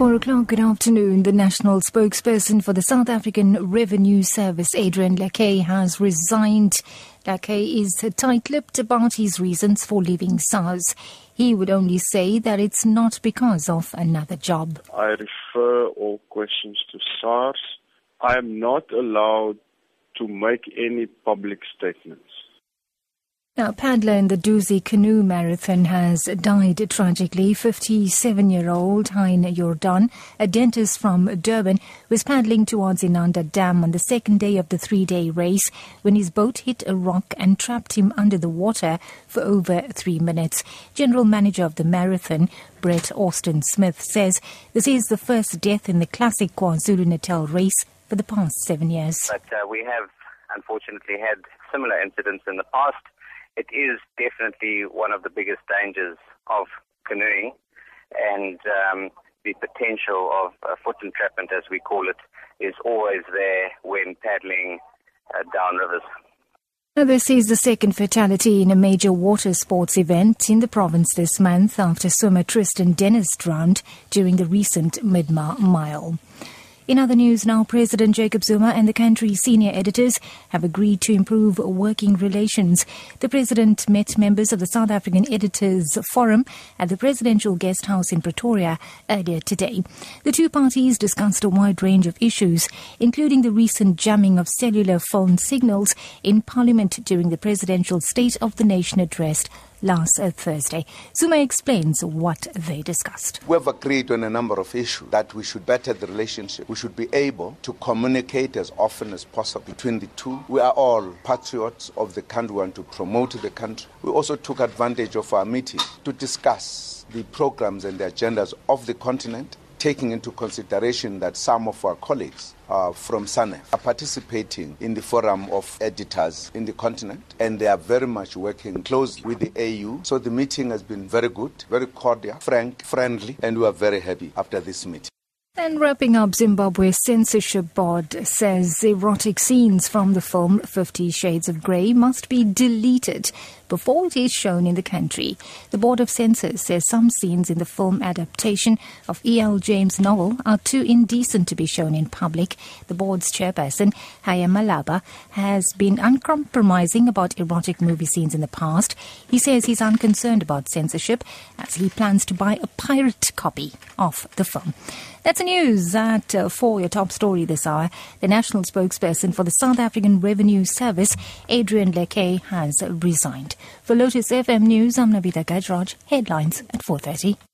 Four o'clock, good afternoon. The national spokesperson for the South African Revenue Service, Adrian Lackay, has resigned. Lackay is tight-lipped about his reasons for leaving SARS. He would only say that it's not because of another job. I refer all questions to SARS. I am not allowed to make any public statements. Now, paddler in the Dusi Canoe Marathon has died tragically. 57-year-old Hein Jordan, a dentist from Durban, was paddling towards Inanda Dam on the second day of the three-day race when his boat hit a rock and trapped him under the water for over three minutes. General manager of the marathon, Brett Austin Smith, says this is the first death in the classic KwaZulu-Natal race for the past seven years. But uh, we have unfortunately had similar incidents in the past it is definitely one of the biggest dangers of canoeing, and um, the potential of foot entrapment, as we call it, is always there when paddling uh, down rivers. Now, this is the second fatality in a major water sports event in the province this month after swimmer Tristan Dennis drowned during the recent Midmar Mile. In other news now, President Jacob Zuma and the country's senior editors have agreed to improve working relations. The president met members of the South African Editors Forum at the Presidential Guest House in Pretoria earlier today. The two parties discussed a wide range of issues, including the recent jamming of cellular phone signals in Parliament during the Presidential State of the Nation address last uh, Thursday. Zuma explains what they discussed. We have agreed on a number of issues that we should better the relationship. We should be able to communicate as often as possible between the two. We are all patriots of the country, want to promote the country. We also took advantage of our meeting to discuss the programs and the agendas of the continent taking into consideration that some of our colleagues uh, from SANEF are participating in the forum of editors in the continent and they are very much working closely with the AU. So the meeting has been very good, very cordial, frank, friendly, and we are very happy after this meeting. And wrapping up, Zimbabwe's censorship board says erotic scenes from the film Fifty Shades of Grey must be deleted before it is shown in the country. The Board of Censors says some scenes in the film adaptation of E.L. James' novel are too indecent to be shown in public. The board's chairperson, Haya Malaba, has been uncompromising about erotic movie scenes in the past. He says he's unconcerned about censorship as he plans to buy a pirate copy of the film. That's the news at uh, for your top story this hour. The national spokesperson for the South African Revenue Service, Adrian Lackay, has resigned. For Lotus FM News, I'm Navitha Gajraj. Headlines at 4.30.